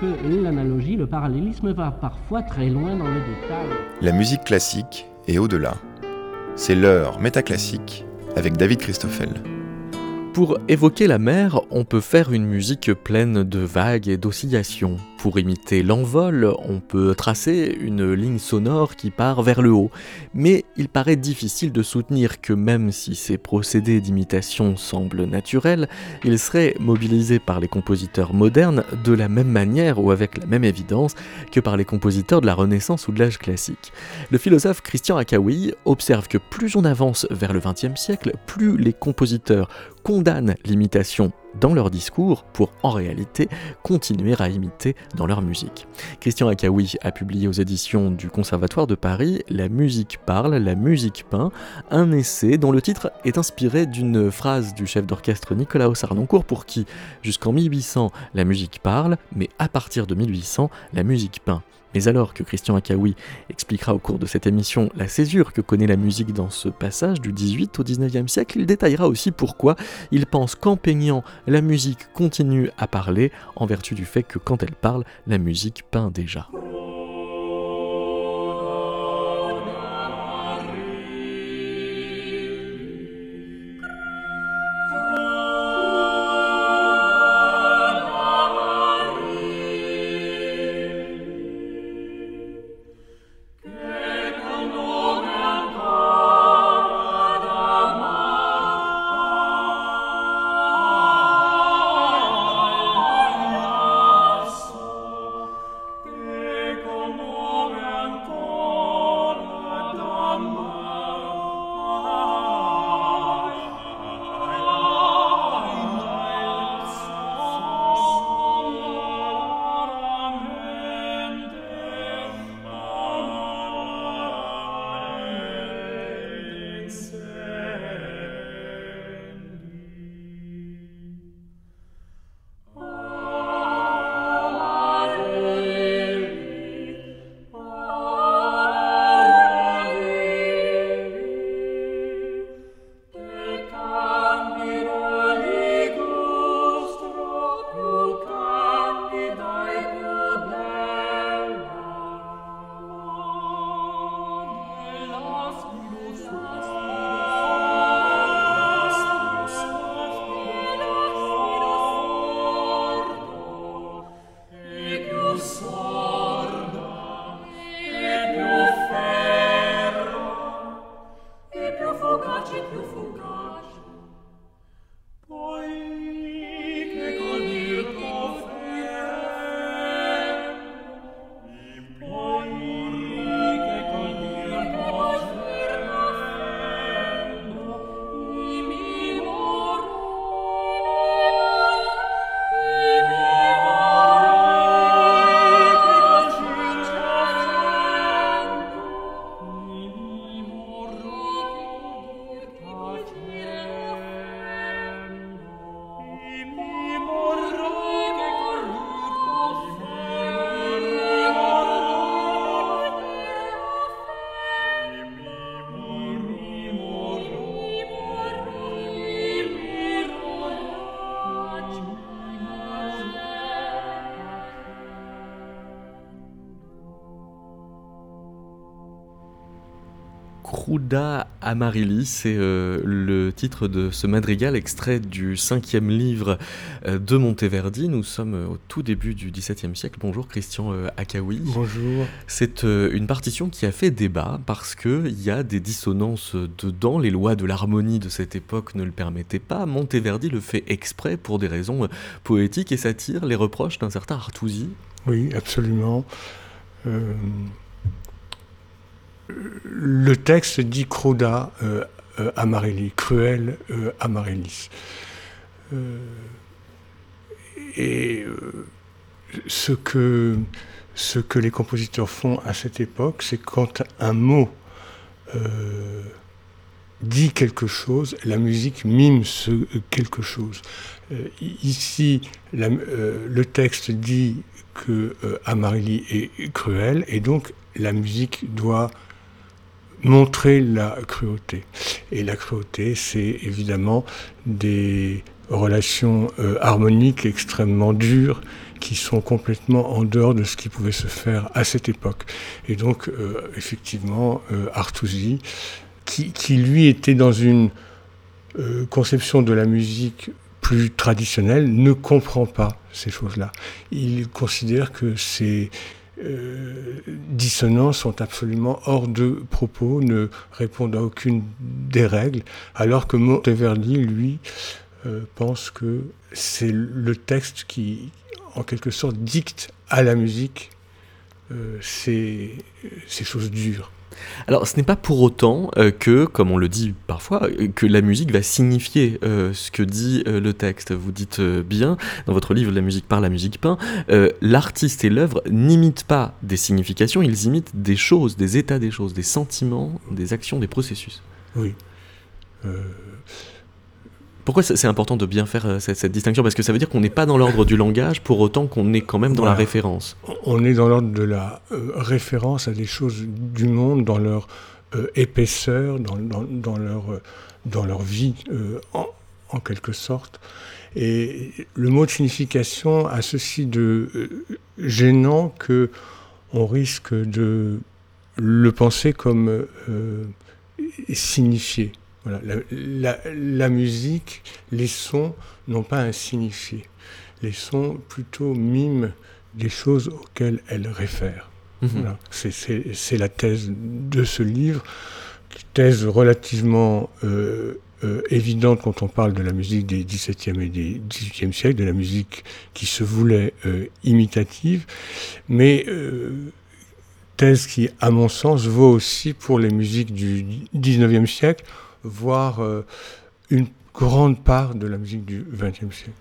que l'analogie, le parallélisme va parfois très loin dans le détail. La musique classique est au-delà. C'est l'heure métaclassique avec David Christoffel. Pour évoquer la mer, on peut faire une musique pleine de vagues et d'oscillations. Pour imiter l'envol, on peut tracer une ligne sonore qui part vers le haut, mais il paraît difficile de soutenir que même si ces procédés d'imitation semblent naturels, ils seraient mobilisés par les compositeurs modernes de la même manière ou avec la même évidence que par les compositeurs de la Renaissance ou de l'âge classique. Le philosophe Christian Akawi observe que plus on avance vers le XXe siècle, plus les compositeurs condamnent l'imitation dans leur discours pour en réalité continuer à imiter dans leur musique. Christian Akawi a publié aux éditions du Conservatoire de Paris La musique parle, la musique peint, un essai dont le titre est inspiré d'une phrase du chef d'orchestre Nicolas Sarnoncourt pour qui, jusqu'en 1800, la musique parle, mais à partir de 1800, la musique peint. Mais alors que Christian Akawi expliquera au cours de cette émission la césure que connaît la musique dans ce passage du 18 au 19e siècle, il détaillera aussi pourquoi il pense qu'en peignant, la musique continue à parler, en vertu du fait que quand elle parle, la musique peint déjà. Cruda Amarili, c'est euh, le titre de ce madrigal extrait du cinquième livre euh, de Monteverdi. Nous sommes au tout début du XVIIe siècle. Bonjour Christian euh, Akawi. Bonjour. C'est une partition qui a fait débat parce qu'il y a des dissonances dedans. Les lois de l'harmonie de cette époque ne le permettaient pas. Monteverdi le fait exprès pour des raisons poétiques et s'attire les reproches d'un certain Artusi. Oui, absolument le texte dit Croda euh, euh Amarelli, cruel euh. Euh, et ce que, les compositeurs font à cette époque, c'est quand un mot dit quelque chose, la musique mime ce quelque chose. ici, le texte dit que Amarelli est cruel, et donc la musique doit montrer la cruauté. Et la cruauté, c'est évidemment des, relations harmoniques extrêmement dures qui sont complètement en dehors de ce qui pouvait se faire à cette époque. Et donc, effectivement, Artusi, qui, qui, lui était dans une conception de la musique plus traditionnelle, ne comprend pas ces choses-là. Il considère que ces euh, sont absolument hors de propos, ne répondent à aucune des règles, alors que Monteverdi, lui, euh, pense que c'est le texte qui, en quelque sorte, dicte à la musique euh, ces choses dures. Alors, ce n'est pas pour autant euh, que, comme on le dit parfois, euh, que la musique va signifier euh, ce que dit le texte. Vous dites bien, dans votre livre La musique par la musique peint, l'artiste et l'œuvre n'imitent pas des significations, ils imitent des choses, des états des choses, des sentiments, des actions, des processus. Oui. Pourquoi c'est important de bien faire euh, cette, distinction? Parce que ça veut dire qu'on n'est pas dans l'ordre du langage pour autant qu'on est quand même dans la référence. On est dans l'ordre de la euh, référence à des choses du monde dans leur euh, épaisseur, dans, leur, dans leur vie, en, quelque sorte. Et le mot de signification a ceci de gênant que on risque de le penser comme signifié. Voilà, la, musique, les sons n'ont pas un signifié. Les sons plutôt miment des choses auxquelles elles réfèrent. Mhm. C'est la thèse de ce livre, thèse relativement euh, euh, évidente quand on parle de la musique des XVIIe et des XVIIIe siècles, de la musique qui se voulait euh, imitative, mais thèse qui, à mon sens, vaut aussi pour les musiques du XIXe siècle, voire euh, une grande part de la musique du XXe siècle.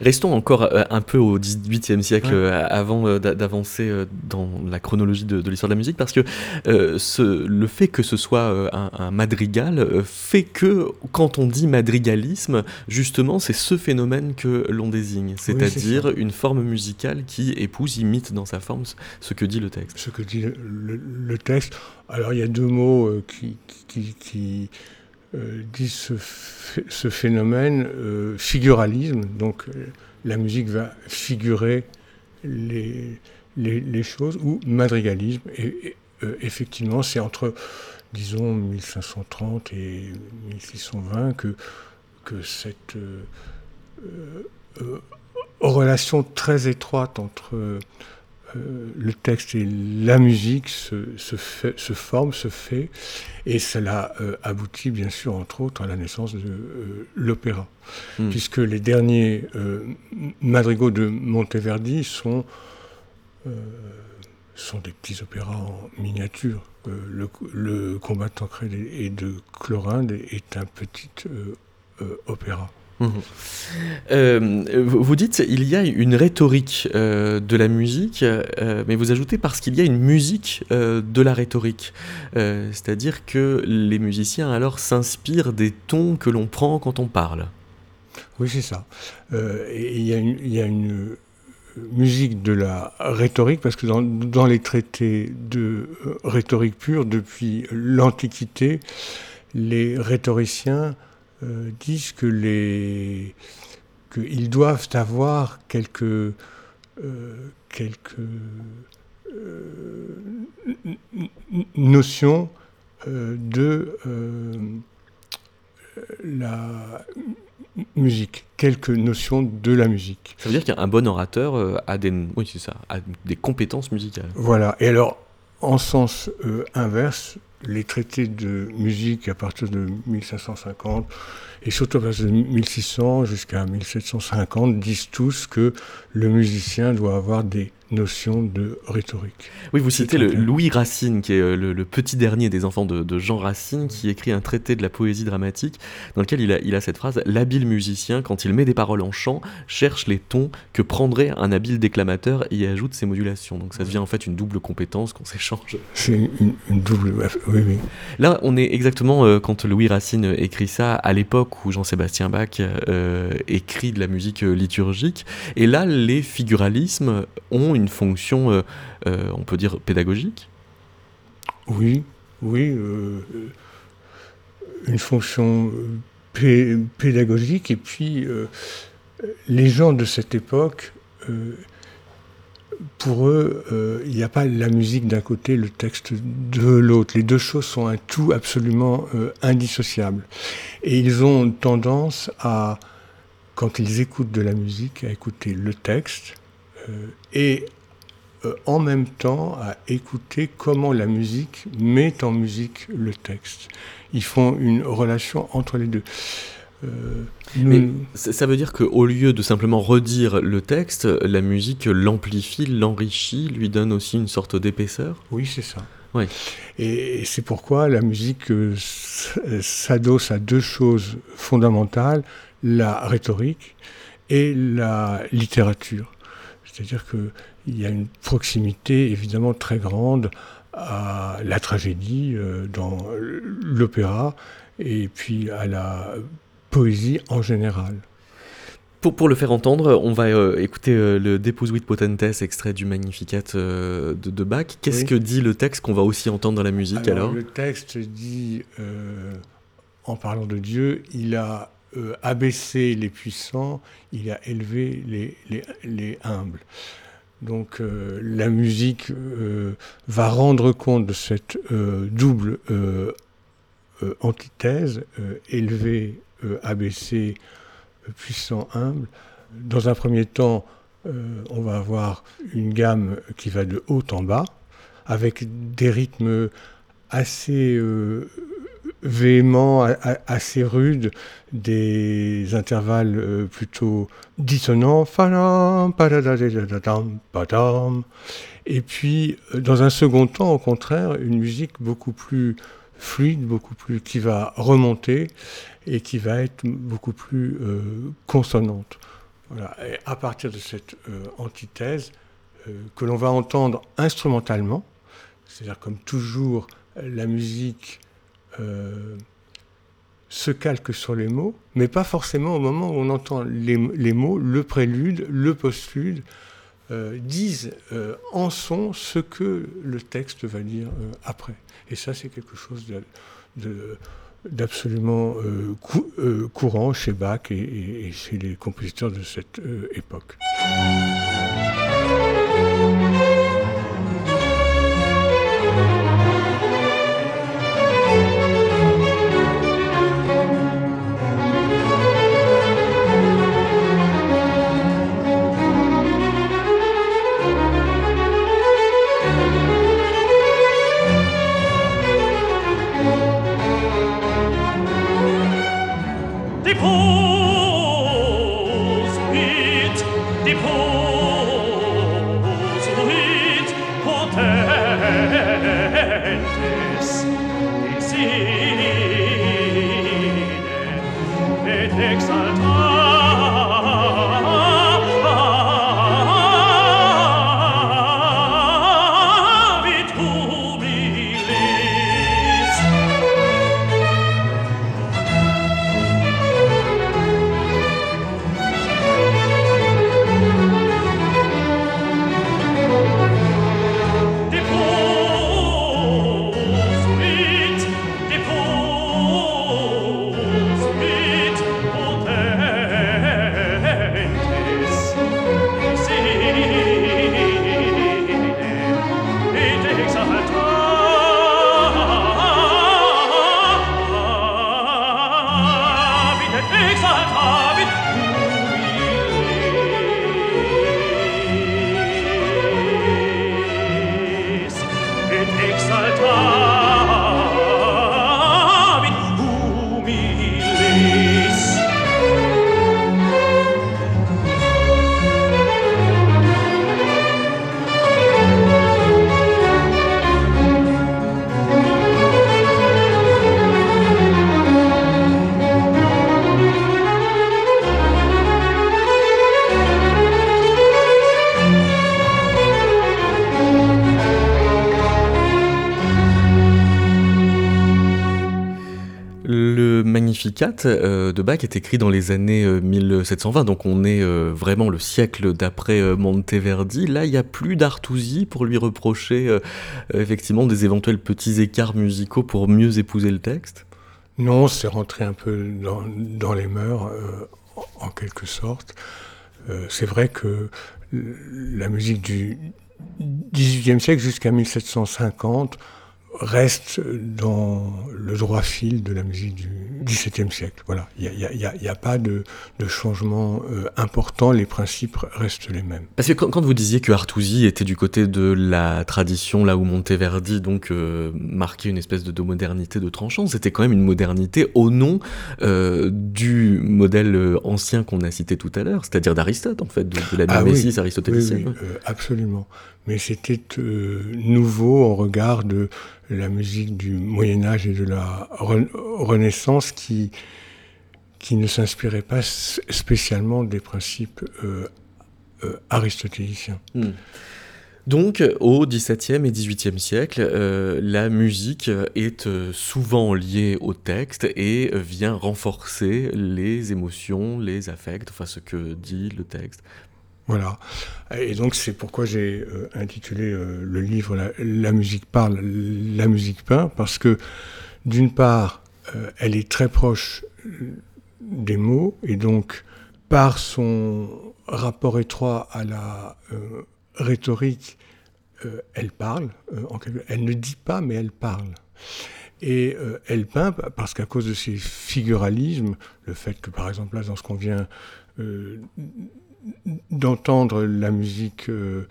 Restons encore euh, un peu au XVIIIe siècle euh, avant d'avancer dans la chronologie de, l'histoire de la musique, parce que ce, le fait que ce soit un, madrigal fait que quand on dit madrigalisme, justement, c'est ce phénomène que l'on désigne, c'est-à-dire une forme musicale qui épouse, imite dans sa forme ce que dit le texte. Ce que dit le, texte. Alors il y a deux mots qui, qui, qui dit ce, ce phénomène euh, figuralisme, donc euh, la musique va figurer les, les, choses, ou madrigalisme. Et, effectivement, c'est entre, disons, 1530 et 1620 que, que cette relation très étroite entre euh, le texte et la musique se, se, se forment, se fait, et cela euh, aboutit bien sûr, entre autres, à la naissance de euh, l'opéra, hmm. puisque les derniers madrigaux de Monteverdi sont, sont des petits opéras en miniature. Le, le, combat de Tancred et de Chlorinde est un petit opéra. Euh, vous dites il y a une rhétorique euh, de la musique, euh, mais vous ajoutez parce qu'il y a une musique de la rhétorique. C'est-à-dire que les musiciens alors s'inspirent des tons que l'on prend quand on parle. Oui, c'est ça. Il y, a une musique de la rhétorique, parce que dans, dans les traités de rhétorique pure, depuis l'Antiquité, les rhétoriciens euh, disent que les qu'ils doivent avoir quelques euh, quelques euh, notions de la musique, quelques notions de la musique. Ça veut dire qu'un bon orateur a des, oui, ça, a des compétences musicales. Voilà. Et alors, en sens inverse, les traités de musique à partir de 1550 et surtout à partir de 1600 jusqu'à 1750 disent tous que le musicien doit avoir des notion de rhétorique. Oui, vous citez le Louis Racine, qui est euh, le, petit dernier des enfants de, Jean Racine, qui écrit un traité de la poésie dramatique, dans lequel il a, il a cette phrase L'habile musicien, quand il met des paroles en chant, cherche les tons que prendrait un habile déclamateur et y ajoute ses modulations. Donc ça devient en fait une double compétence qu'on s'échange. C'est une, double. Oui, oui. Là, on est exactement euh, quand Louis Racine écrit ça, à l'époque où Jean-Sébastien Bach euh, écrit de la musique liturgique. Et là, les figuralismes ont une une fonction, euh, euh, on peut dire, pédagogique? Oui, oui. Euh, une fonction pédagogique. Et puis, les gens de cette époque, pour eux, il n'y a pas la musique d'un côté, le texte de l'autre. Les deux choses sont un tout absolument indissociable. Et ils ont tendance à, quand ils écoutent de la musique, à écouter le texte et euh, en même temps à écouter comment la musique met en musique le texte. Ils font une relation entre les deux. Euh, Mais ça veut dire qu'au lieu de simplement redire le texte, la musique l'amplifie, l'enrichit, lui donne aussi une sorte d'épaisseur? Oui, c'est ça. Oui. Et, c'est pourquoi la musique euh, s'adosse à deux choses fondamentales, la rhétorique et la littérature. C'est-à-dire que il y a une proximité évidemment très grande à la tragédie euh, dans l'opéra et puis à la poésie en général. Pour, pour, le faire entendre, on va euh, écouter euh, le Deposuit Potentes, extrait du Magnificat de, de, Bach. Qu'est-ce que dit le texte qu'on va aussi entendre dans la musique alors, Le texte dit, en parlant de Dieu, il a abaissé les puissants, il a élevé les, les, les humbles. Donc euh, la musique euh, va rendre compte de cette euh, double antithèse, élevé, abaissé, puissant, humble. Dans un premier temps, on va avoir une gamme qui va de haut en bas, avec des rythmes assez véhément, assez rude, des intervalles euh, plutôt dissonants. Et puis, euh, dans un second temps, au contraire, une musique beaucoup plus fluide, beaucoup plus qui va remonter et qui va être beaucoup plus euh, consonante. Voilà. Et à partir de cette antithèse que l'on va entendre instrumentalement, c'est-à-dire comme toujours la musique euh, se calque sur les mots, mais pas forcément au moment où on entend les, mots, le prélude, le postlude, euh, disent euh, en son ce que le texte va dire après. Et ça, c'est quelque chose d'absolument courant chez Bach et, chez les compositeurs de cette époque. Euh, de Bach est écrit dans les années 1720, euh, donc on est euh, vraiment le siècle d'après Monteverdi. Là, il n'y a plus d'Artusi pour lui reprocher effectivement des éventuels petits écarts musicaux pour mieux épouser le texte Non, c'est rentré un peu dans, les mœurs, en, quelque sorte. c'est vrai que la musique du XVIIIe siècle jusqu'à 1750 reste dans le droit fil de la musique du XVIIe siècle. Voilà, il n'y a, pas de, changement euh, important, les principes restent les mêmes. Parce que quand, vous disiez que Artusi était du côté de la tradition, là où Monteverdi donc euh, marquait une espèce de, modernité de tranchant, c'était quand même une modernité au nom euh, du modèle ancien qu'on a cité tout à l'heure, c'est-à-dire d'Aristote en fait, de, la ah, aristotélicienne. absolument mais c'était nouveau en regard de la musique du Moyen Âge et de la Renaissance qui, qui ne s'inspirait pas spécialement des principes euh, euh, aristotéliciens. Hmm. Donc, au XVIIe et XVIIIe siècle, euh, la musique est souvent liée au texte et vient renforcer les émotions, les affects, enfin ce que dit le texte. Voilà. Et donc c'est pourquoi j'ai euh, intitulé euh, le livre la, musique parle, la musique peint, parce que d'une part, euh, elle est très proche des mots, et donc par son rapport étroit à la rhétorique, elle parle. elle ne dit pas, mais elle parle. Et elle peint parce qu'à cause de ses figuralismes, le fait que par exemple là, dans ce qu'on vient d'entendre la musique euh,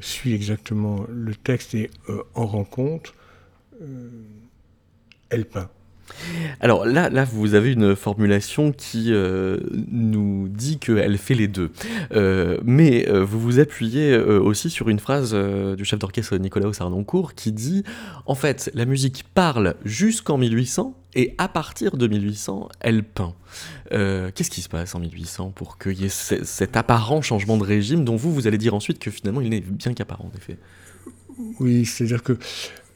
suit exactement le texte et euh, en rend compte, euh, elle peint. Alors là, là, vous avez une formulation qui nous dit qu'elle fait les deux. mais vous vous appuyez aussi sur une phrase du chef d'orchestre Nicolas Sarnoncourt qui dit En fait, la musique parle jusqu'en 1800 et à partir de 1800, elle peint. Euh, qu'est-ce qui se passe en 1800 pour qu'il y ait cet apparent changement de régime dont vous, vous allez dire ensuite que finalement il n'est bien qu'apparent en effet? Oui, c'est-à-dire que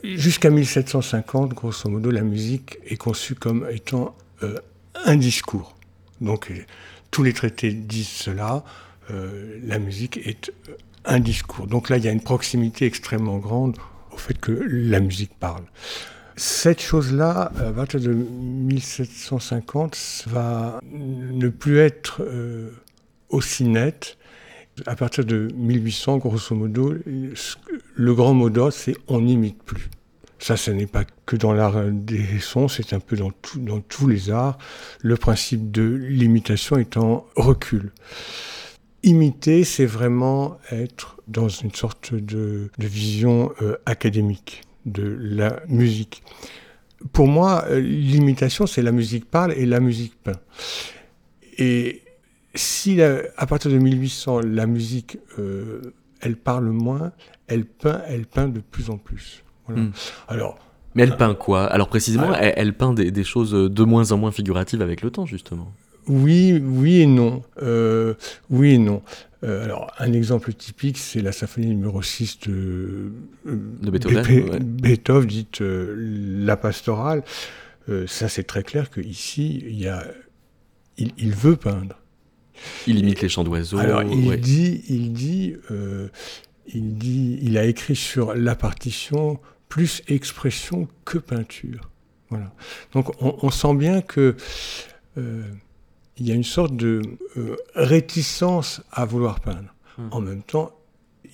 jusqu'à 1750, grosso modo, la musique est conçue comme étant euh, un discours. Donc euh, tous les traités disent cela, la musique est un discours. Donc là, il y a une proximité extrêmement grande au fait que la musique parle. Cette chose-là, à partir de 1750, va ne plus être euh, aussi nette. À partir de 1800, grosso modo, le grand mot d'ordre, c'est on n'imite plus. Ça, ce n'est pas que dans l'art des sons, c'est un peu dans, tous les arts. Le principe de l'imitation en recul. Imiter, c'est vraiment être dans une sorte de, vision euh, académique de la musique. Pour moi, euh, l'imitation, c'est la musique parle et la musique peint. Et si à partir de 1800, la musique, euh, elle parle moins, elle peint, elle peint de plus en plus. Hmm. Alors, mais elle peint quoi? Alors précisément, elle, peint des, choses de moins en moins figuratives avec le temps, justement. Oui, oui et non. Euh, oui et non. Euh, alors, un exemple typique, c'est la symphonie numéro 6 de, de Beethoven, Beethoven dite la pastorale. ça, c'est très clair qu'ici, il, y a, il, veut peindre. Il imite les chants d'oiseaux. Alors, il, dit, il, dit, il dit, il a écrit sur la partition plus expression que peinture. Voilà. Donc, on, on sent bien que il y a une sorte de euh, réticence à vouloir peindre. Hum. En même temps,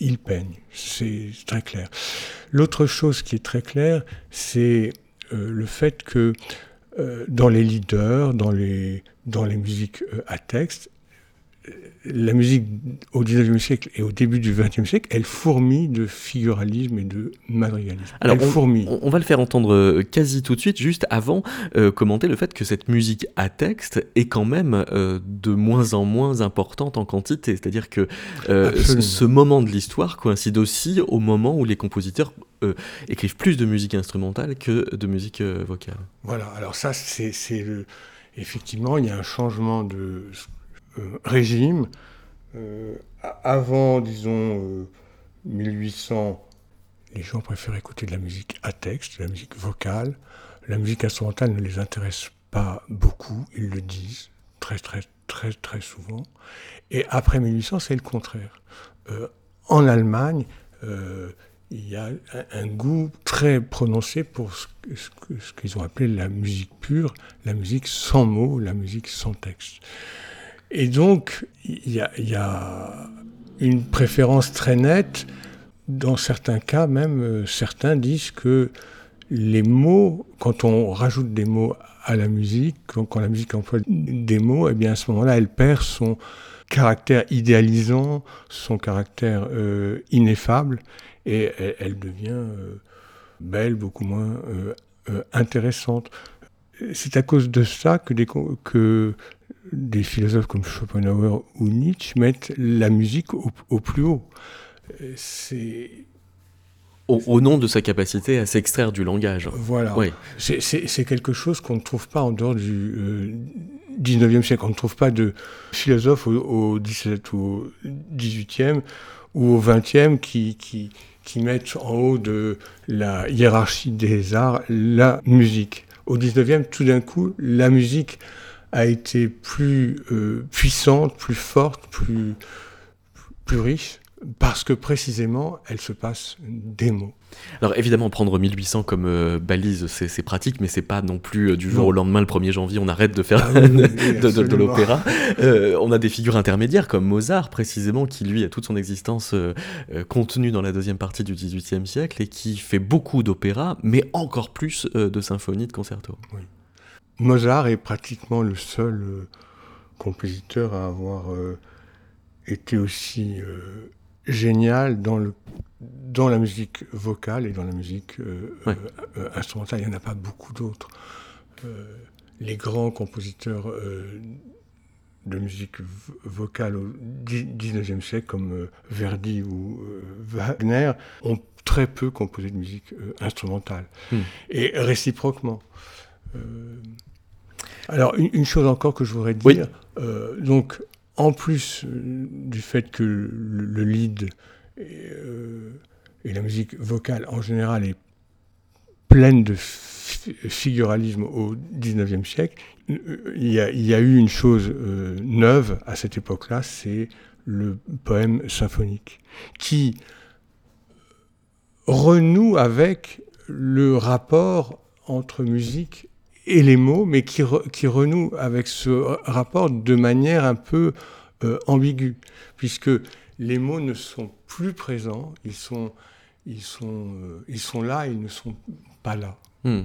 il peigne, c'est très clair. L'autre chose qui est très claire, c'est euh, le fait que euh, dans les leaders, dans les, dans les musiques à texte, la musique au XIXe siècle et au début du XXe siècle, elle fourmille de figuralisme et de madrigalisme. Alors, on, on, va le faire entendre euh, quasi tout de suite, juste avant euh, commenter le fait que cette musique à texte est quand même euh, de moins en moins importante en quantité. C'est-à-dire que ce moment de l'histoire coïncide aussi au moment où les compositeurs écrivent plus de musique instrumentale que de musique vocale. Voilà, alors ça, c'est effectivement, il y a un changement de euh, régime. Euh, avant, disons, 1800, euh, les gens préfèrent écouter de la musique à texte, de la musique vocale. La musique instrumentale ne les intéresse pas beaucoup, ils le disent très très très très souvent. Et après 1800, c'est le contraire. en Allemagne, il y a un, goût très prononcé pour ce, qu'ils ont appelé la musique pure, la musique sans mots, la musique sans texte. Et donc, il y a, une préférence très nette. Dans certains cas, même, euh, certains disent que les mots, quand on rajoute des mots à la musique, quand, la musique emploie des mots, eh bien à ce moment-là, elle perd son caractère idéalisant, son caractère euh, ineffable, et elle, devient euh, belle, beaucoup moins intéressante. C'est à cause de ça que des philosophes comme Schopenhauer ou Nietzsche mettent la musique au plus haut. C'est au, nom de sa capacité à s'extraire du langage. Voilà. Oui. C'est quelque chose qu'on ne trouve pas en dehors du 19e euh, siècle. On ne trouve pas de philosophe au, 17 ou au 18e ou au 20e qui, qui, qui mettent en haut de la hiérarchie des arts la musique. Au 19e, tout d'un coup, la musique a été plus euh, puissante, plus forte, plus, plus riche parce que précisément, elle se passe des mots. Alors évidemment, prendre 1800 comme euh, balise, c'est pratique, mais c'est pas non plus euh, du jour au lendemain, le 1er janvier, on arrête de faire ah de, l'opéra. Euh, on a des figures intermédiaires comme Mozart, précisément, qui lui a toute son existence contenue dans la deuxième partie du XVIIIe siècle et qui fait beaucoup d'opéra, mais encore plus de symphonies, de concertos. Mozart est pratiquement le seul compositeur à avoir été aussi génial dans, le, dans la musique vocale et dans la musique euh, euh, instrumentale. Il n'y en a pas beaucoup d'autres. Euh, les grands compositeurs de musique vocale au XIXe siècle, comme Verdi ou Wagner, ont très peu composé de musique instrumentale. Hmm. Et réciproquement. Alors, une, chose encore que je voudrais dire. donc, en plus euh, du fait que le, lead euh, et, la musique vocale en général est pleine de figuralisme au XIXe siècle, euh, il y, a, eu une chose neuve à cette époque-là, c'est le poème symphonique, qui renoue avec le rapport entre musique et les mots, mais qui, qui renoue avec ce rapport de manière un peu euh, ambiguë, puisque les mots ne sont plus présents, ils sont, ils sont, euh, ils sont là, ils ne sont pas là. Hmm.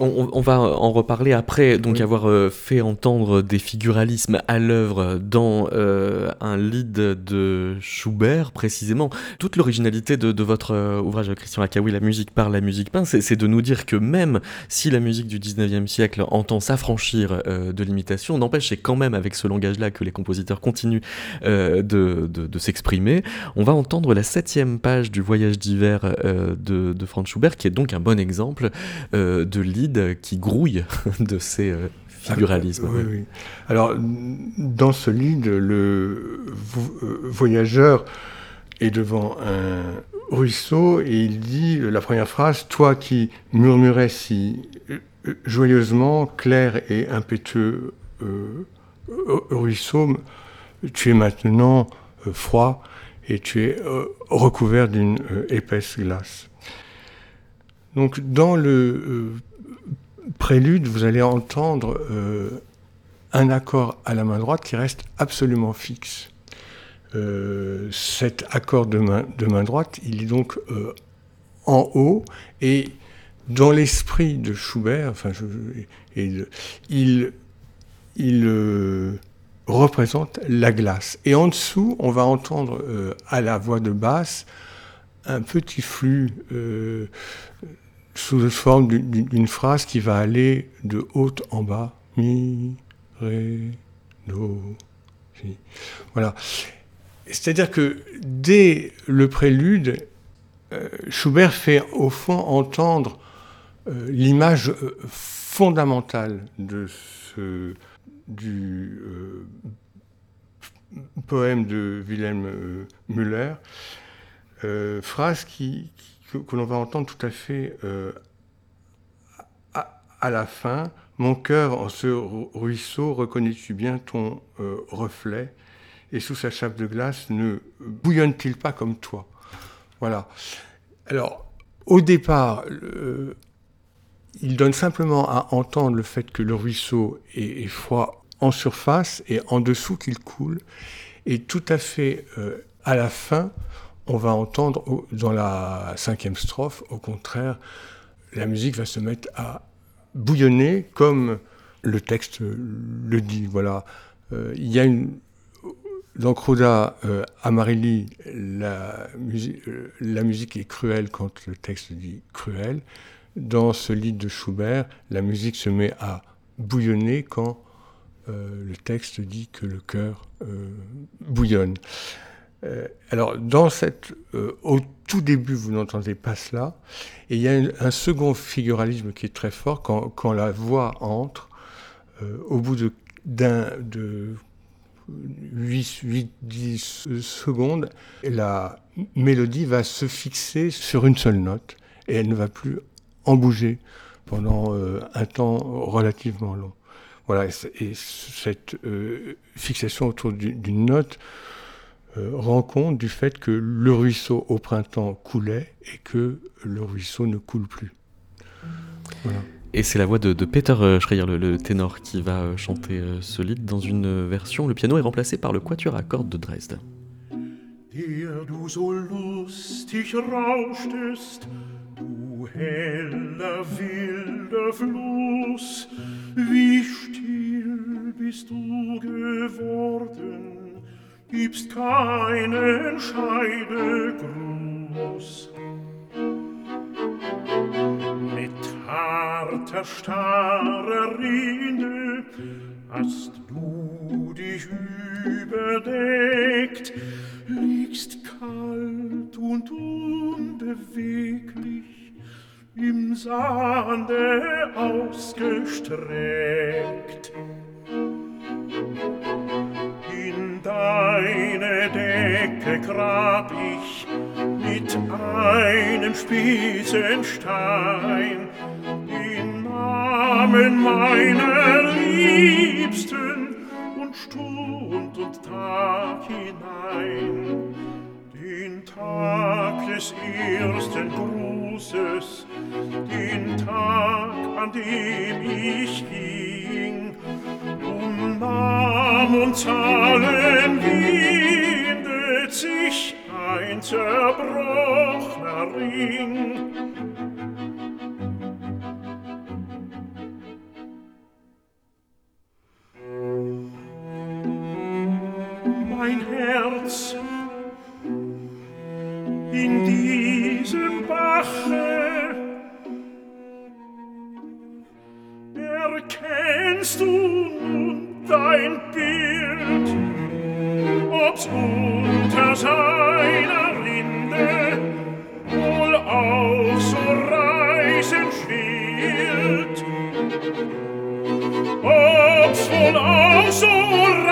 On, va en reparler après, donc avoir euh, fait entendre des figuralismes à l'œuvre dans euh, un lead de Schubert, précisément. Toute l'originalité de, votre euh, ouvrage, Christian Akawi, La musique par la musique peint, c'est de nous dire que même si la musique du 19e siècle entend s'affranchir de l'imitation, n'empêche, c'est quand même avec ce langage-là que les compositeurs continuent de, de, s'exprimer. On va entendre la septième page du Voyage d'hiver de Franz Schubert, qui est donc un bon exemple euh, de lead qui grouille de ces euh, figuralismes. Alors, dans ce lead, le euh, voyageur est devant un ruisseau et il dit la première phrase Toi qui murmurais si joyeusement, clair et impétueux ruisseau, tu es maintenant froid et tu es recouvert d'une épaisse glace. Donc dans le euh, prélude, vous allez entendre euh, un accord à la main droite qui reste absolument fixe. Euh, cet accord de main, de main, droite, il est donc en haut et dans l'esprit de Schubert, enfin, il, il représente la glace. Et en dessous, on va entendre à la voix de basse un petit flux sous forme d'une phrase qui va aller de haut en bas. Mi, ré, do, si. Voilà. C'est-à-dire que dès le prélude, euh, Schubert fait au fond entendre euh, l'image euh, fondamentale de ce, du poème de Wilhelm Müller, phrase qui, que, l'on va entendre tout à fait euh, à, la fin. Mon cœur, en ce ruisseau, reconnais-tu bien ton euh, reflet? Et sous sa chape de glace, ne bouillonne-t-il pas comme toi? Voilà. Alors, au départ, il donne simplement à entendre le fait que le ruisseau est, froid en surface et en dessous qu'il coule. Et tout à fait euh, à la fin, on va entendre dans la cinquième strophe, au contraire, la musique va se mettre à bouillonner comme le texte le dit. Voilà. Euh, il y dans Croda, euh, Amarelli, la, la musique est cruelle quand le texte dit cruel dans ce lit de Schubert, la musique se met à bouillonner quand euh, le texte dit que le cœur euh, bouillonne. Euh, alors, dans cette, au tout début, vous n'entendez pas cela, et il y a un, second figuralisme qui est très fort quand, la voix entre. au bout de, d'un, de 8-10 secondes, la mélodie va se fixer sur une seule note et elle ne va plus en bouger pendant euh, un temps relativement long. Voilà, et, cette euh, fixation autour d'une note euh, rend compte du fait que le ruisseau au printemps coulait et que le ruisseau ne coule plus. Et c'est la voix de, Peter Schreier, le, ténor, qui va chanter ce lied dans une version. Le piano est remplacé par le quatuor à cordes de Dresde. heller wilder Fluss, wie still bist du geworden, gibst keinen Scheidegruß. Mit harter, starrer Rinde hast du dich überdeckt, liegst kalt und unbeweglich, im Sande ausgestreckt. In deine Decke grab ich mit einem Spitzenstein den Namen meiner Liebsten und Stund und Tag hinein. Den Tag des ersten Grußes, den Tag, an dem ich ging, um Namen und Zahlen windet sich ein zerbrochener Ring. Mein Herz in diesem Bache erkennst du nun dein Bild, ob's unter seiner Rinde wohl auch so reißend schwillt, ob's wohl auch so reißend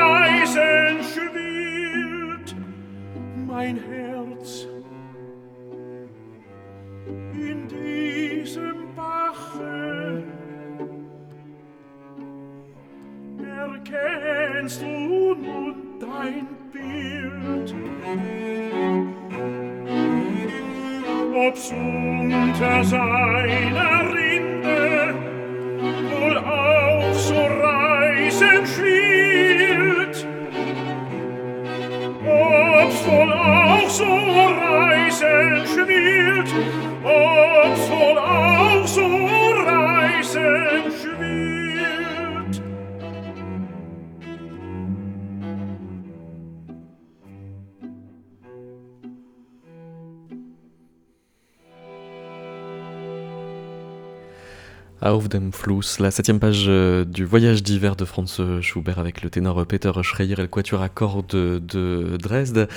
Auf dem Fluss, la septième page euh, du Voyage d'hiver de Franz Schubert avec le ténor Peter Schreier et le quatuor à cordes de, Dresde.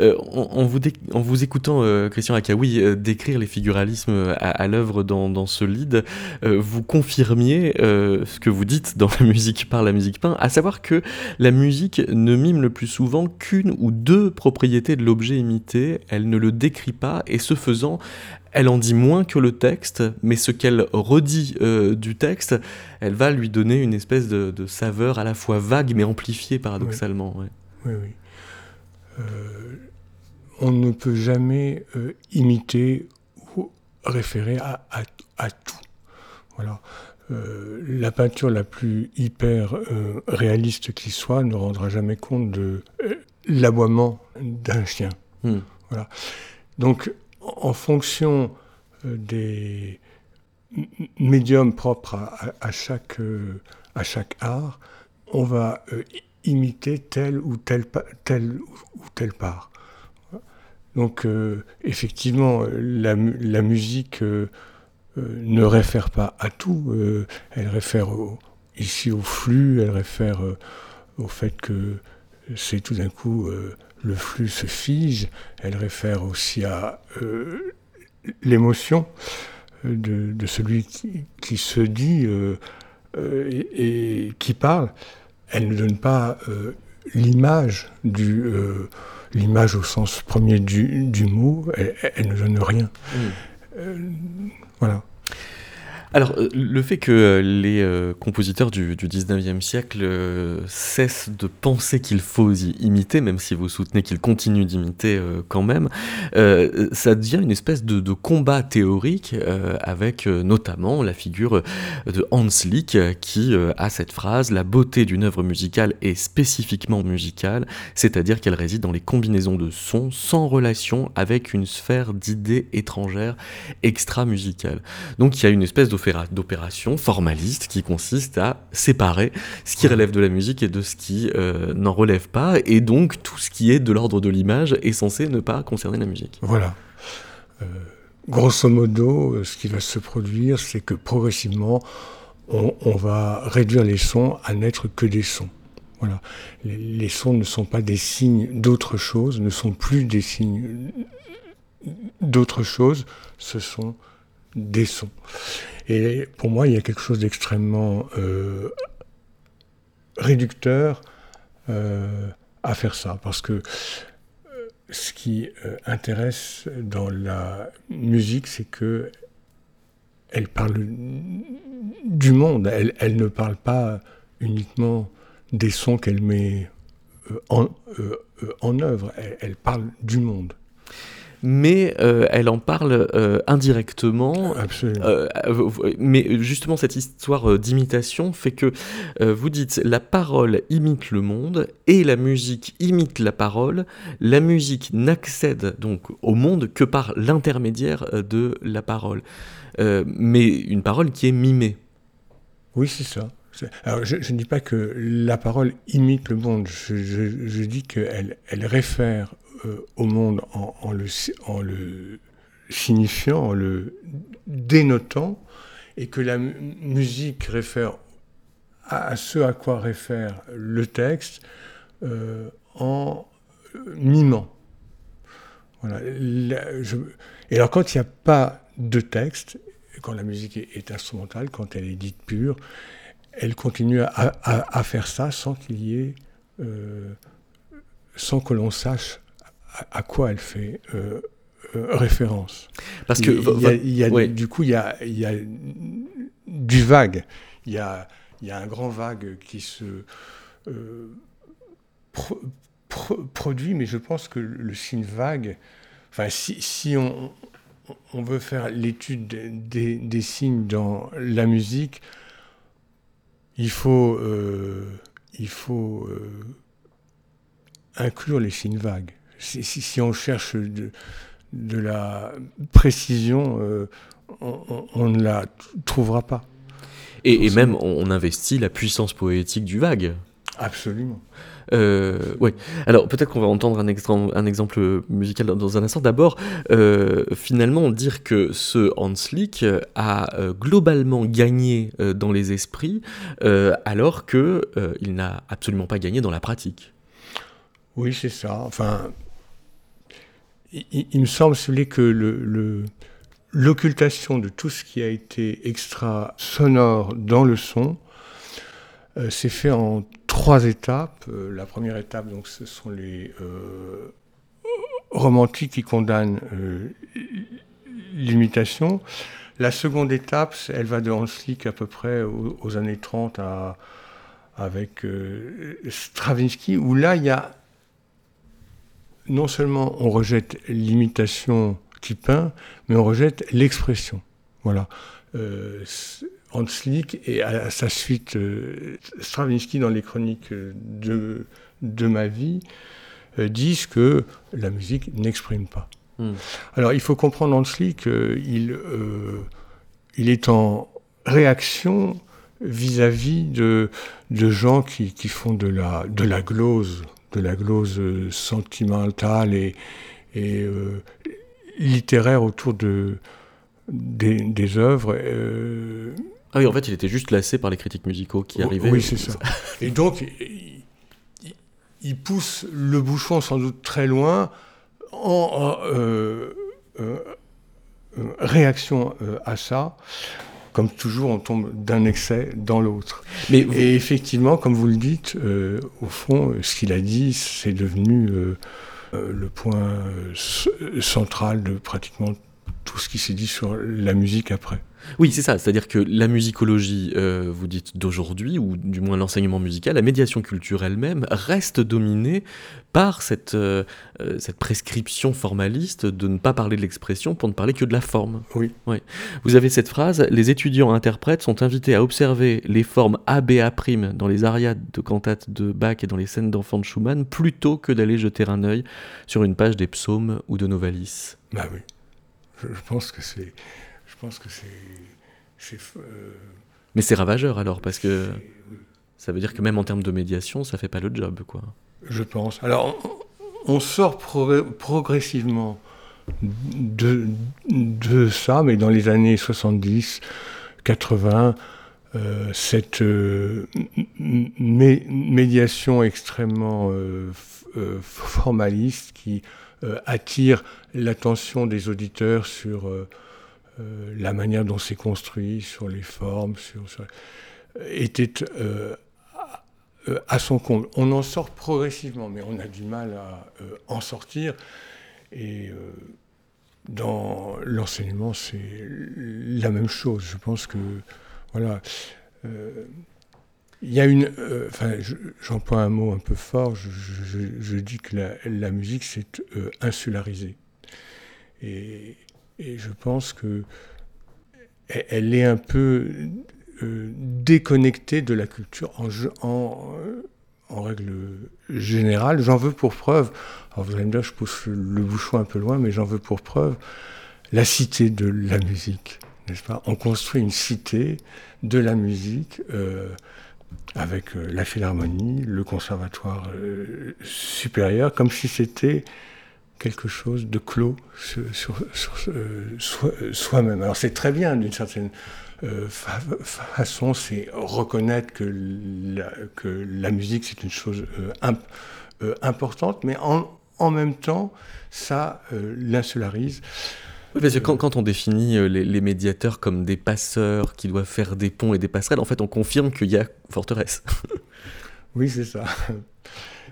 Euh, en, vous écoutant, euh, Christian Akaoui, décrire les figuralismes à, l'œuvre dans, dans, ce lead, vous confirmiez ce que vous dites dans la musique par la musique peint, à savoir que la musique ne mime le plus souvent qu'une ou deux propriétés de l'objet imité, elle ne le décrit pas, et ce faisant, elle en dit moins que le texte, mais ce qu'elle redit euh, du texte, elle va lui donner une espèce de, saveur à la fois vague mais amplifiée paradoxalement. Oui, oui. Euh, on ne peut jamais euh, imiter référer à, à, tout. Voilà. la peinture la plus hyper réaliste qui soit ne rendra jamais compte de l'aboiement d'un chien. Hmm. Voilà. Donc, en fonction des médiums propres à, chaque, à chaque art, on va imiter telle ou telle, telle ou telle part. Donc euh, effectivement, la, musique euh, euh, ne réfère pas à tout, elle réfère ici au flux, elle réfère au fait que c'est tout d'un coup le flux se fige, elle réfère aussi à l'émotion de, celui qui, se dit et, qui parle elle ne donne pas euh, l'image du euh, l'image au sens premier du, mot, elle, ne donne rien. Mm. Euh, voilà. Alors, euh, le fait que euh, les euh, compositeurs du, 19e siècle cessent de penser qu'il faut imiter, même si vous soutenez qu'ils continuent d'imiter quand même, ça devient une espèce de, combat théorique avec notamment la figure de Hans Lick qui a cette phrase La beauté d'une œuvre musicale est spécifiquement musicale, c'est-à-dire qu'elle réside dans les combinaisons de sons sans relation avec une sphère d'idées étrangères extra-musicales. Donc il y a une espèce d'opération formaliste qui consiste à séparer ce qui relève de la musique et de ce qui euh, n'en relève pas, et donc tout ce qui est de l'ordre de l'image est censé ne pas concerner la musique. Voilà. Euh, grosso modo, euh, ce qui va se produire, c'est que progressivement, on, va réduire les sons à n'être que des sons. Voilà. Les, les sons ne sont pas des signes d'autre chose, ne sont plus des signes d'autre chose, ce sont des sons. Et pour moi, il y a quelque chose d'extrêmement euh, réducteur euh, à faire ça, parce que euh, ce qui intéresse dans la musique, c'est que elle parle du monde. Elle, ne parle pas uniquement des sons qu'elle met en, œuvre. elle, parle du monde mais euh, elle en parle euh, indirectement. Absolument. Euh, mais justement, cette histoire d'imitation fait que vous dites la parole imite le monde et la musique imite la parole. La musique n'accède donc au monde que par l'intermédiaire de la parole. mais une parole qui est mimée. Oui, c'est ça. Alors, je, ne dis pas que la parole imite le monde, je, je dis qu'elle elle réfère au monde en, le, en, le, signifiant, en le dénotant, et que la musique réfère à, ce à quoi réfère le texte euh, en mimant. Voilà. et alors quand il n'y a pas de texte, quand la musique est, instrumentale, quand elle est dite pure, elle continue à, faire ça sans qu'il y ait, euh, sans que l'on sache à, quoi elle fait euh, euh, référence. Parce que il y a, du coup, il y a, il y a du vague. Il y a, il y a un grand vague qui se euh, produit, mais je pense que le signe vague, enfin, si, si on, on, veut faire l'étude des, des, signes dans la musique, il faut, il faut inclure les signes vagues si, on cherche de, la précision, euh, on, ne la trouvera pas. Et, même, on investit la puissance poétique du vague. Absolument. Euh, oui. Alors peut-être qu'on va entendre un, un, exemple musical dans, un instant. D'abord, euh, finalement, dire que ce Hans Lick a globalement gagné dans les esprits, alors que il n'a absolument pas gagné dans la pratique. Oui, c'est ça. Enfin, il, me semble, que l'occultation de tout ce qui a été extra sonore dans le son euh, s'est fait en trois étapes. Euh, la première étape, donc, ce sont les euh, romantiques qui condamnent l'imitation. La seconde étape, elle va de Hanslick à peu près aux, années 30 avec Stravinsky, où là, il y a non seulement on rejette l'imitation qui peint, mais on rejette l'expression. Voilà. Euh, Hanslick et à, sa suite euh, Stravinsky dans les chroniques de, de ma vie euh, disent que la musique n'exprime pas. Hmm. Alors il faut comprendre Hanslick qu'il euh, il est en réaction vis-à-vis de, de gens qui, qui, font de la, de la glose, de la glose sentimentale et, et euh, littéraire autour de, des, des œuvres. Euh, ah oui, en fait, il était juste lassé par les critiques musicaux qui arrivaient. Oui, c'est ça. Et donc, il, il, pousse le bouchon sans doute très loin en euh, réaction à ça comme toujours, on tombe d'un excès dans l'autre. Et effectivement, comme vous le dites, euh, au fond, ce qu'il a dit, c'est devenu euh, euh, le point central de pratiquement tout ce qui s'est dit sur la musique après. Oui, c'est ça. C'est-à-dire que la musicologie, euh, vous dites d'aujourd'hui, ou du moins l'enseignement musical, la médiation culturelle même, reste dominée par cette, euh, euh, cette prescription formaliste de ne pas parler de l'expression pour ne parler que de la forme. Oui. Vous avez cette phrase Les étudiants interprètes sont invités à observer les formes ABA' dans les ariades de cantates de Bach et dans les scènes d'enfants de Schumann plutôt que d'aller jeter un œil sur une page des psaumes ou de Novalis. Bah oui. Je, pense que c'est. Je pense que c'est. Euh, Mais c'est ravageur alors, parce que ça veut dire que même en termes de médiation, ça fait pas le job, quoi. Je pense. Alors, on, sort progressivement de, de, ça, mais dans les années 70, 80, euh, cette euh, médiation extrêmement formaliste qui attire l'attention des auditeurs sur euh, euh, la manière dont c'est construit, sur les formes, sur, était à son compte. On en sort progressivement, mais on a du mal à en sortir. Et dans l'enseignement, c'est la même chose. Je pense que, voilà, il y a une. Euh, enfin, j'emploie un mot un peu fort. Je, dis que la, musique, c'est euh, insularisé. Et, je pense que elle est un peu euh, déconnectée de la culture en, règle générale. J'en veux pour preuve. Alors vous allez me dire, je pousse le bouchon un peu loin, mais j'en veux pour preuve la cité de la musique, n'est-ce pas? On construit une cité de la musique avec euh, la Philharmonie, le Conservatoire euh, supérieur, comme si c'était quelque chose de clos sur, euh, soi-même. Alors c'est très bien d'une certaine façon, c'est reconnaître que la, que la musique c'est une chose importante, mais en, en, même temps, ça l'insularise parce que quand, on définit euh, les, médiateurs comme des passeurs qui doivent faire des ponts et des passerelles, en fait, on confirme qu'il y a forteresse. oui, c'est ça.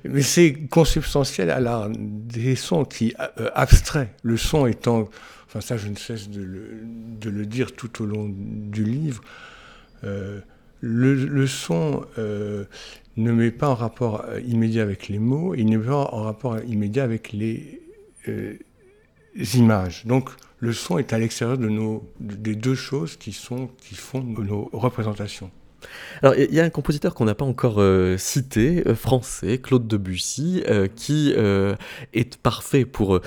Mais c'est consubstantiel à l'art des sons qui euh, abstrait. Le son étant, enfin ça, je ne cesse de le, dire tout au long du livre. Euh, le, son ne met pas en rapport immédiat avec les mots, il ne met pas en rapport immédiat avec les images. Donc le son est à l'extérieur de nos, des deux choses qui, sont, qui font nos représentations. Alors, il y a un compositeur qu'on n'a pas encore euh, cité, euh, français, Claude Debussy, euh, qui est parfait pour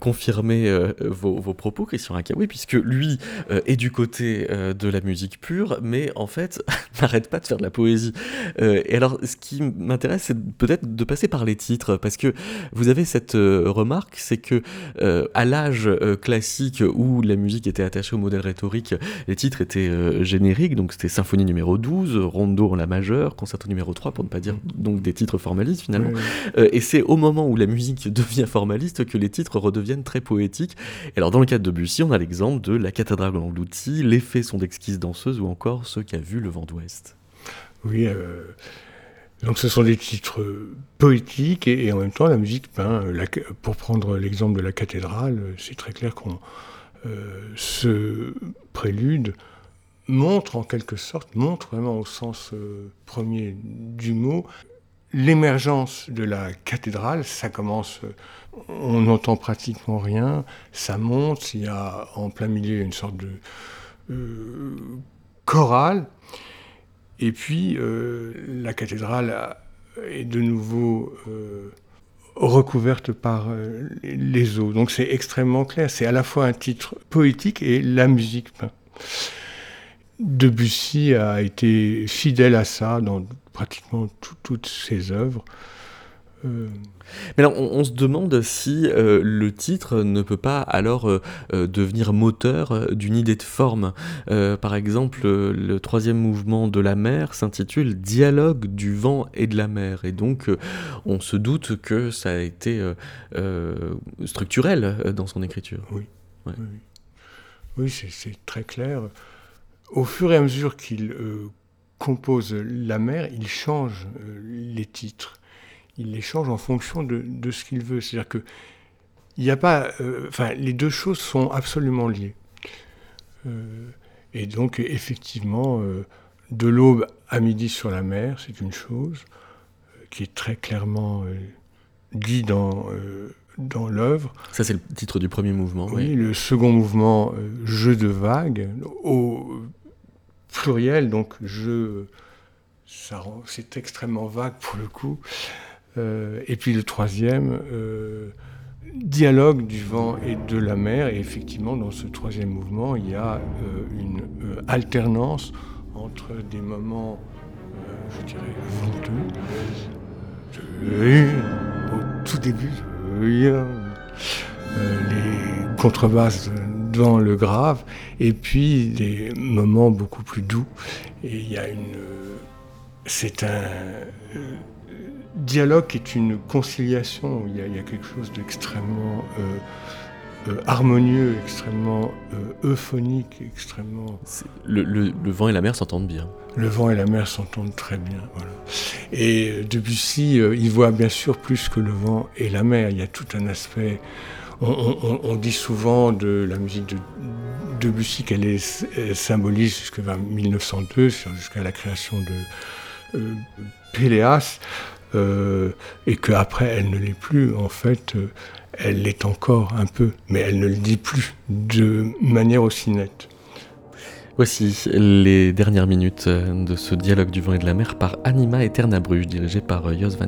confirmer vos, propos, Christian Rakawi, puisque lui est du côté de la musique pure, mais en fait n'arrête pas de faire de la poésie. et alors, ce qui m'intéresse, c'est peut-être de passer par les titres, parce que vous avez cette remarque, c'est que à l'âge classique où la musique était attachée au modèle rhétorique, les titres étaient génériques, donc c'était symphonie numéro 12, Rondo en la majeure, concerto numéro 3, pour ne pas dire donc des titres formalistes finalement. Euh, et c'est au moment où la musique devient formaliste que les titres redeviennent très poétiques. Et alors dans le cas de Debussy, on a l'exemple de La cathédrale engloutie, Les faits sont d'exquises danseuses ou encore Ce qu'a vu le vent d'ouest. Oui, euh, donc ce sont des titres poétiques et, en même temps la musique peint. pour prendre l'exemple de la cathédrale, c'est très clair qu'on ce prélude montre en quelque sorte, montre vraiment au sens euh, premier du mot, l'émergence de la cathédrale, ça commence, on n'entend pratiquement rien, ça monte, il y a en plein milieu une sorte de euh, chorale, et puis euh, la cathédrale est de nouveau euh, recouverte par les eaux. Donc c'est extrêmement clair, c'est à la fois un titre poétique et la musique. Debussy a été fidèle à ça dans pratiquement toutes ses œuvres. Euh, Mais on, se demande si euh, le titre ne peut pas alors euh, devenir moteur d'une idée de forme. par exemple, le troisième mouvement de la mer s'intitule Dialogue du vent et de la mer. Et donc, on se doute que ça a été structurel dans son écriture. Oui, oui, oui c'est très clair. Au fur et à mesure qu'il compose la mer, il change les titres il les change en fonction de, ce qu'il veut. C'est-à-dire que il n'y a pas, euh, les deux choses sont absolument liées. Euh, et donc, effectivement, euh, de l'aube à midi sur la mer, c'est une chose qui est très clairement dit dans dans l'œuvre. Ça, c'est le titre du premier mouvement. Oui, le second mouvement, jeu de vagues, au pluriel, donc jeu, c'est extrêmement vague pour le coup. Euh, et puis le troisième, euh, dialogue du vent et de la mer. Et effectivement, dans ce troisième mouvement, il y a euh, une alternance entre des moments, je dirais, venteux, au tout début, les contrebasses dans le grave, et puis des moments beaucoup plus doux. Et il y a une. C'est un dialogue est une conciliation, il il y a quelque chose d'extrêmement euh, euh, harmonieux, extrêmement euh, euphonique, extrêmement... Le, le, le, vent et la mer s'entendent bien. Le vent et la mer s'entendent très bien, voilà. Et Debussy, il voit bien sûr plus que le vent et la mer, il y a tout un aspect... On, on, on dit souvent de la musique de Debussy qu'elle est symbolise jusqu'à 1902, jusqu'à la création de Péléas. Euh, et qu'après elle ne l'est plus, en fait, euh, elle l'est encore un peu, mais elle ne le dit plus de manière aussi nette. Voici les dernières minutes de ce dialogue du vent et de la mer par Anima Eterna Bruges, dirigé par Jos van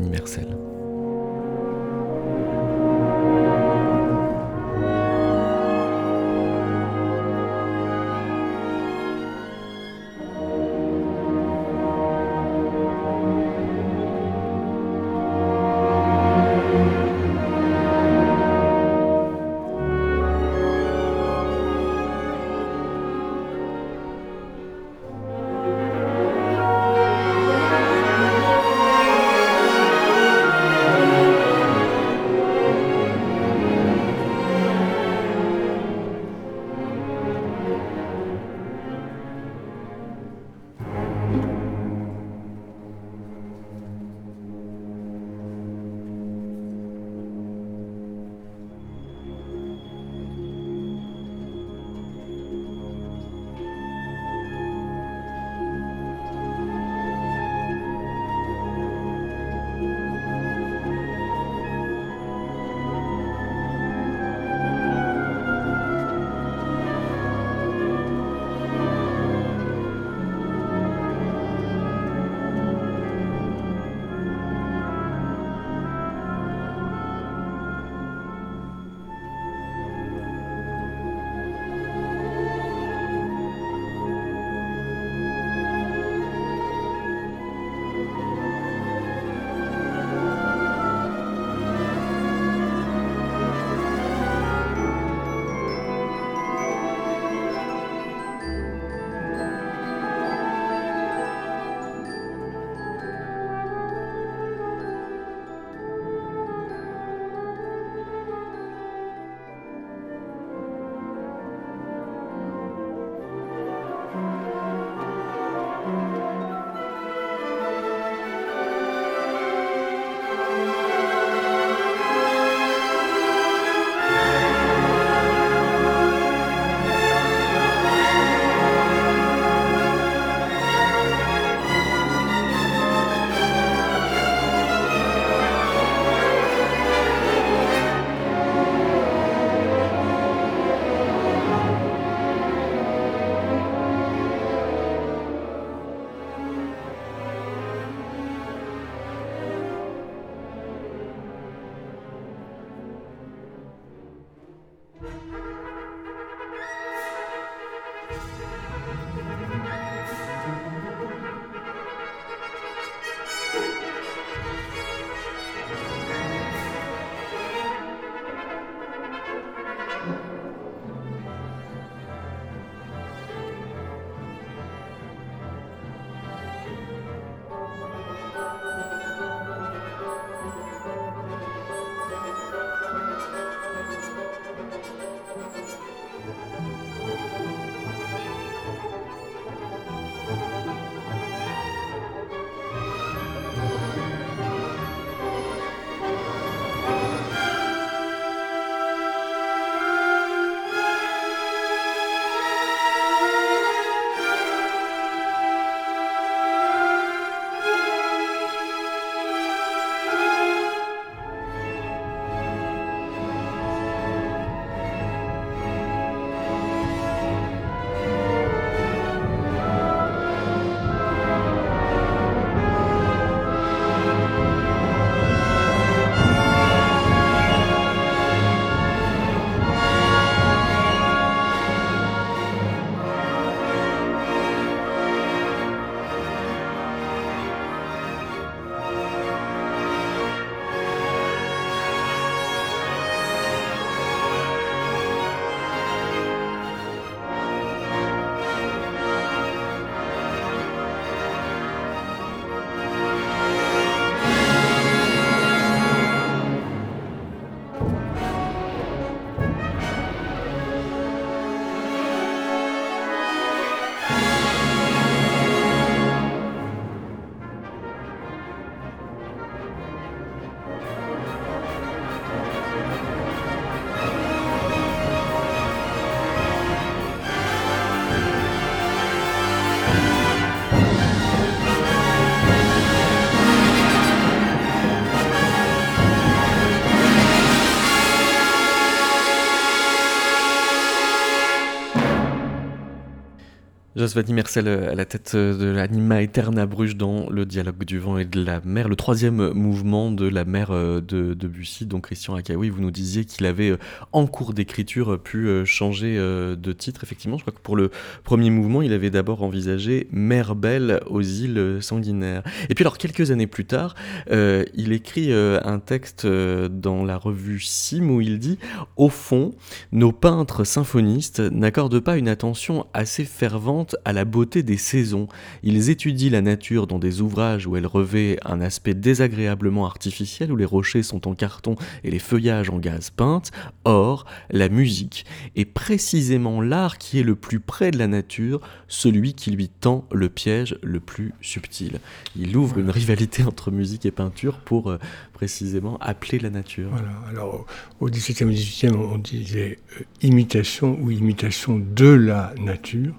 Immersel. Josvani Mercel à la tête de l'anima Eterna Bruges dans le dialogue du vent et de la mer, le troisième mouvement de la mer euh, de, de Bussy. Donc Christian Akaoui, vous nous disiez qu'il avait euh, en cours d'écriture pu euh, changer de titre. Effectivement, je crois que pour le premier mouvement, il avait d'abord envisagé Mer belle aux îles sanguinaires. Et puis alors quelques années plus tard, il écrit un texte dans la revue Sim où il dit Au fond, nos peintres symphonistes n'accordent pas une attention assez fervente à la beauté des saisons. Ils étudient la nature dans des ouvrages où elle revêt un aspect désagréablement artificiel, où les rochers sont en carton et les feuillages en gaz peinte. Or, la musique est précisément l'art qui est le plus près de la nature, celui qui lui tend le piège le plus subtil. Il ouvre une rivalité entre musique et peinture pour euh, précisément appeler la nature. Voilà. Alors, au XVIIe et XVIIIe, on disait euh, imitation ou imitation de la nature.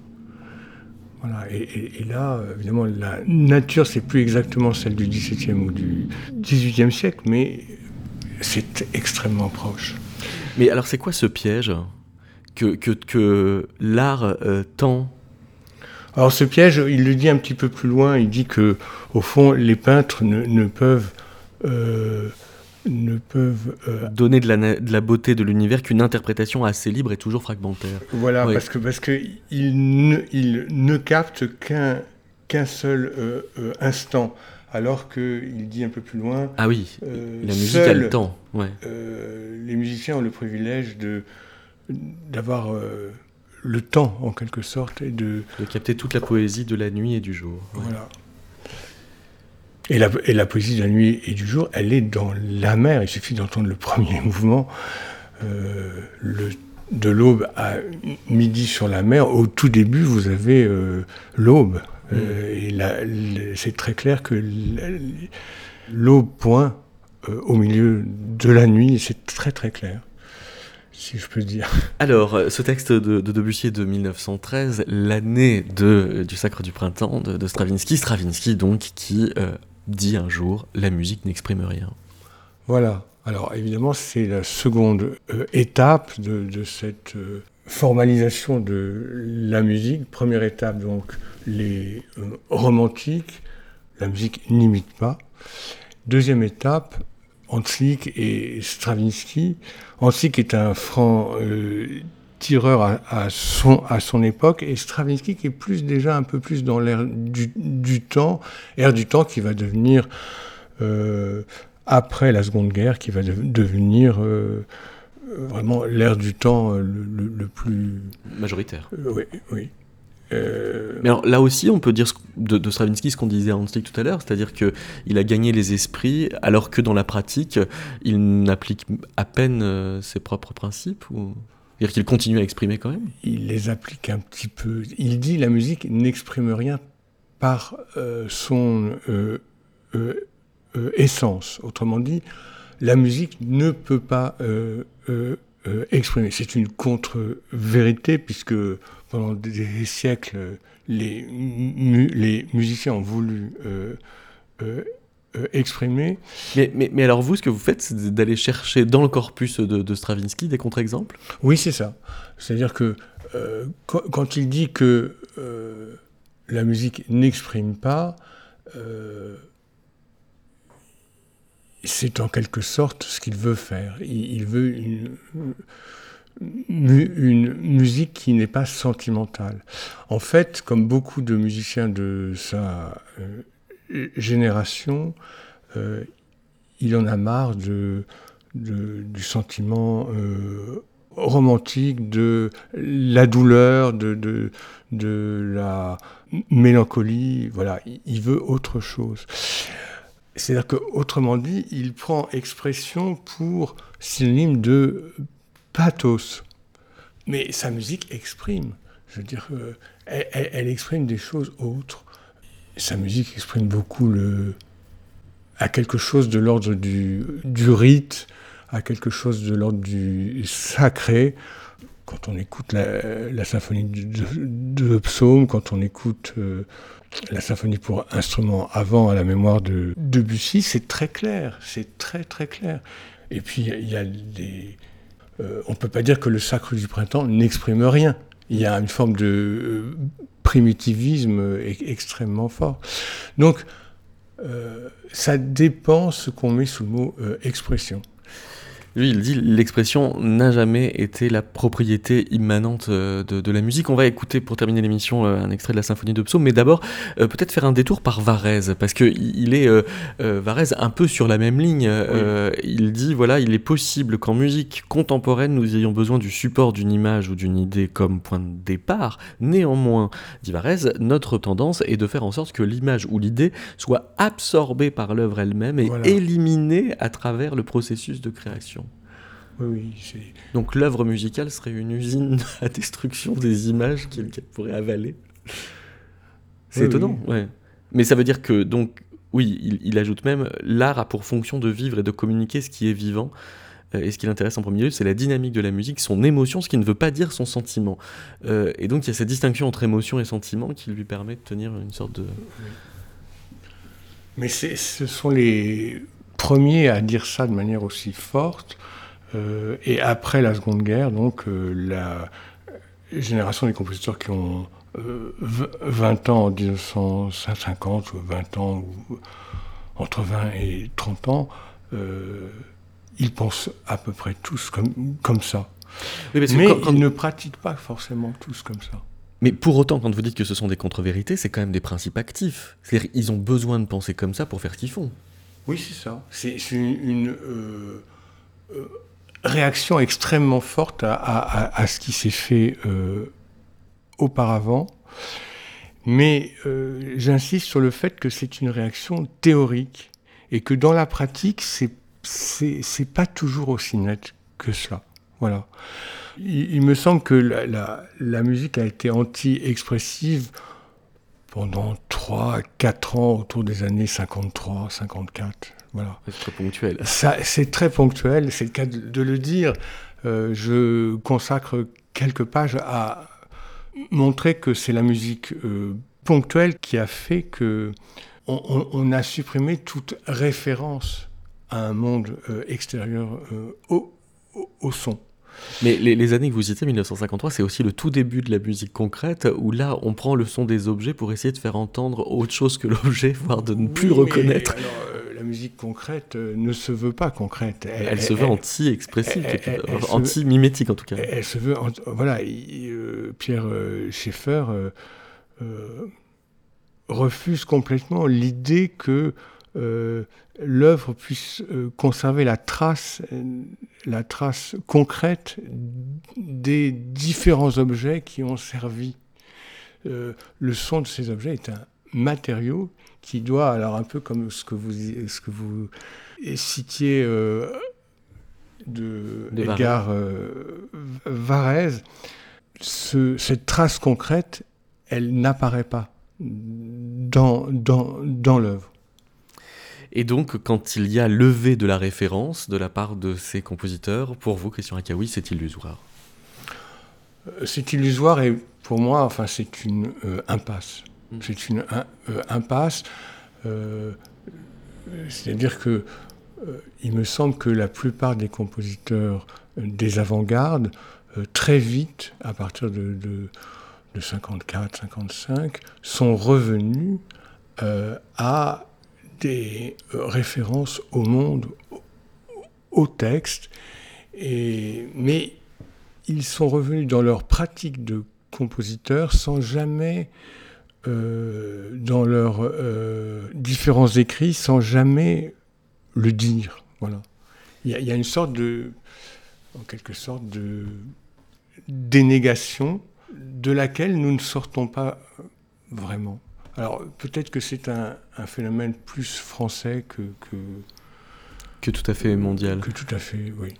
Voilà, et, là, évidemment, la nature, c'est plus exactement celle du XVIIe ou du XVIIIe siècle, mais c'est extrêmement proche. Mais alors, c'est quoi ce piège que, que, que l'art euh, tend? Alors, ce piège, il le dit un petit peu plus loin. Il dit que, au fond, les peintres ne, ne peuvent euh, ne peuvent euh, donner de la, de la, beauté de l'univers qu'une interprétation assez libre et toujours fragmentaire. Voilà, parce que parce que il ne, il ne capte qu'un qu'un seul euh, euh, instant, alors qu'il dit un peu plus loin. Ah oui, la musique a le temps. Ouais. les musiciens ont le privilège de d'avoir le temps en quelque sorte et de de capter toute la poésie de la nuit et du jour. Voilà. Et la, et la, poésie de la nuit et du jour, elle est dans la mer. Il suffit d'entendre le premier mouvement, euh, le, de l'aube à midi sur la mer. Au tout début, vous avez euh, l'aube. Euh, mm. et c'est très clair que l'aube point euh, au milieu de la nuit, c'est très très clair. Si je peux dire. Alors, ce texte de, de Debussy de 1913, l'année du Sacre du Printemps de, de, Stravinsky, Stravinsky donc qui dit un jour la musique n'exprime rien. Voilà. Alors évidemment, c'est la seconde euh, étape de, cette euh, formalisation de la musique. Première étape, donc, les euh, romantiques. La musique n'imite pas. Deuxième étape, Hanslick et Stravinsky. Hanslick est un franc tireur à, son, à son époque, et Stravinsky qui est plus déjà un peu plus dans l'ère du, temps, ère du temps qui va devenir, euh, après la Seconde Guerre, qui va devenir euh, vraiment l'ère du temps euh, le, plus... Majoritaire. oui, oui. Mais alors là aussi, on peut dire de, Stravinsky ce qu'on disait à Hanslick tout à l'heure, c'est-à-dire qu'il a gagné les esprits, alors que dans la pratique, il n'applique à peine ses propres principes ou... C'est-à-dire qu'il continue à exprimer quand même Il les applique un petit peu. Il dit la musique n'exprime rien par euh, son euh, euh, essence. Autrement dit, la musique ne peut pas exprimer. C'est une contre-vérité puisque pendant des siècles, les, les musiciens ont voulu euh, exprimer. Mais, mais, mais, alors vous, ce que vous faites, c'est d'aller chercher dans le corpus de, Stravinsky des contre-exemples? Oui, c'est ça. C'est-à-dire que euh, quand, il dit que euh, la musique n'exprime pas, c'est en quelque sorte ce qu'il veut faire. Il, veut une, une musique qui n'est pas sentimentale. En fait, comme beaucoup de musiciens de sa génération, euh, il en a marre du sentiment euh, romantique, de la douleur, de, de, la mélancolie. Voilà, il veut autre chose. C'est-à-dire qu'autrement dit, il prend expression pour synonyme de pathos. Mais sa musique exprime. Je veux dire, euh, elle, exprime des choses autres sa musique exprime beaucoup le, à quelque chose de l'ordre du, du, rite, à quelque chose de l'ordre du sacré. Quand on écoute la, symphonie de, de, Psaume, quand on écoute euh, la symphonie pour instrument avant à la mémoire de Debussy, c'est très clair, c'est très très clair. Et puis il y a des... Euh, on ne peut pas dire que le sacre du printemps n'exprime rien. Il y a une forme de euh, primitivisme extrêmement fort. Donc, ça dépend ce qu'on met sous le mot expression. Lui, il dit l'expression n'a jamais été la propriété immanente euh, de, la musique. On va écouter pour terminer l'émission euh, un extrait de la symphonie de Psaume, mais d'abord euh, peut-être faire un détour par Varèse, parce que il est Varèse un peu sur la même ligne. il dit voilà, il est possible qu'en musique contemporaine nous ayons besoin du support d'une image ou d'une idée comme point de départ. Néanmoins, dit Varèse, notre tendance est de faire en sorte que l'image ou l'idée soit absorbée par l'œuvre elle-même et éliminée à travers le processus de création. Oui, Donc l'œuvre musicale serait une usine à destruction des images qu'elle pourrait avaler. C'est étonnant, ouais. Mais ça veut dire que, donc, oui, il, ajoute même, l'art a pour fonction de vivre et de communiquer ce qui est vivant. Euh, et ce qui l'intéresse en premier lieu, c'est la dynamique de la musique, son émotion, ce qui ne veut pas dire son sentiment. Euh, et donc il y a cette distinction entre émotion et sentiment qui lui permet de tenir une sorte de... Mais ce sont les premiers à dire ça de manière aussi forte. Euh, et après la Seconde Guerre, donc, euh, la génération des compositeurs qui ont 20 euh, ans en 1950, ou 20 ans, ou entre 20 et 30 ans, ils pensent à peu près tous comme, comme ça. mais ils ne pratiquent pas forcément tous comme ça. Mais pour autant, quand vous dites que ce sont des contre-vérités, c'est quand même des principes actifs. C'est-à-dire qu'ils ont besoin de penser comme ça pour faire ce qu'ils font. Oui, c'est ça. C'est une, réaction extrêmement forte à, ce qui s'est fait euh, auparavant. Mais euh, j'insiste sur le fait que c'est une réaction théorique et que dans la pratique, c'est c'est pas toujours aussi net que cela. Voilà. Il, me semble que la, la, musique a été anti-expressive pendant 3, 4 ans autour des années 53, 54. Voilà. C'est très ponctuel. c'est très ponctuel, c'est le cas de, le dire. Euh, je consacre quelques pages à montrer que c'est la musique euh, ponctuelle qui a fait que on, a supprimé toute référence à un monde euh, extérieur au, au, son. Mais les, années que vous citez, 1953, c'est aussi le tout début de la musique concrète, où là, on prend le son des objets pour essayer de faire entendre autre chose que l'objet, voire de ne plus reconnaître musique concrète euh, ne se veut pas concrète. Elle, se veut anti-expressive, anti-mimétique en tout cas. Elle, se veut, voilà, euh, Pierre euh, Schaeffer refuse complètement l'idée que l'œuvre puisse conserver la trace, la trace concrète des différents objets qui ont servi. le son de ces objets est un matériau qui doit, alors un peu comme ce que vous, ce que vous citiez euh, de, Edgar euh, Varèse, cette trace concrète, elle n'apparaît pas dans, dans, dans l'œuvre. Et donc, quand il y a levé de la référence de la part de ces compositeurs, pour vous, Christian Akaoui, c'est illusoire? Euh, C'est illusoire et pour moi, enfin, c'est une impasse. Mm. C'est une euh, impasse. Euh, c'est-à-dire que euh, il me semble que la plupart des compositeurs des avant-gardes, très vite, à partir de, de, 54, 55, sont revenus à des références au monde, au, texte, mais ils sont revenus dans leur pratique de compositeur sans jamais euh, dans leurs euh, différents écrits sans jamais le dire. Voilà. Il y, a une sorte de, en quelque sorte, de dénégation de laquelle nous ne sortons pas vraiment. Alors peut-être que c'est un, phénomène plus français que, que, que tout à fait mondial. Que tout à fait, oui.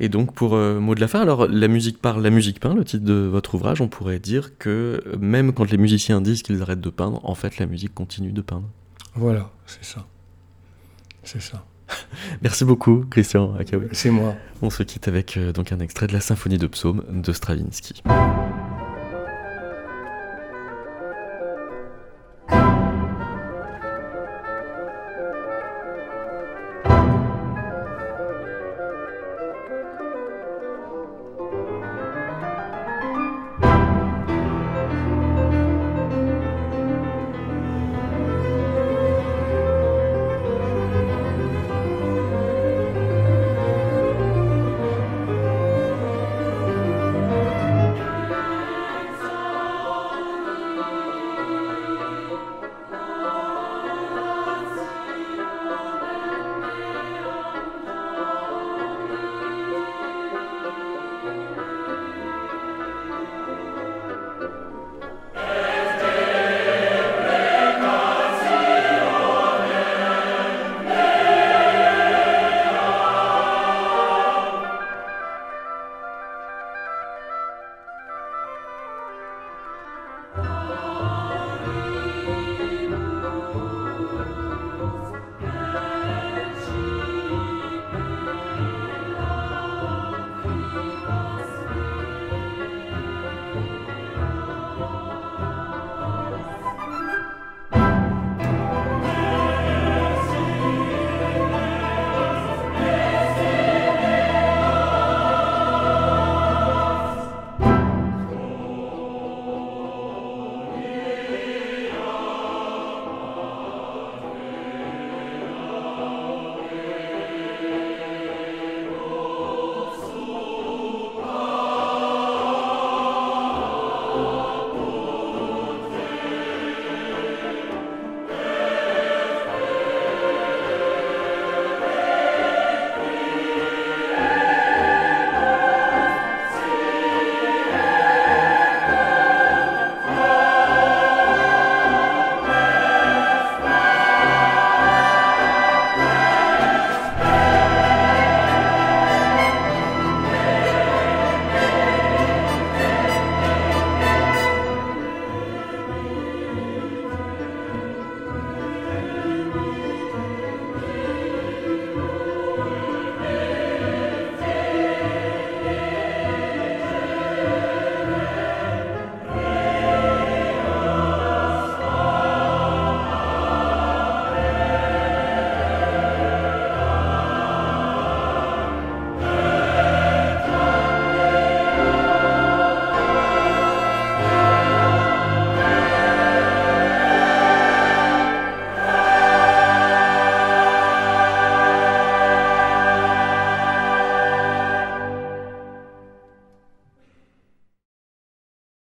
Et donc, pour euh, mot de la fin, alors la musique parle, la musique peint, le titre de votre ouvrage, on pourrait dire que même quand les musiciens disent qu'ils arrêtent de peindre, en fait, la musique continue de peindre. Voilà, c'est ça. C'est ça. Merci beaucoup, Christian Akawi. C'est moi. On se quitte avec euh, donc un extrait de la symphonie de psaume de Stravinsky.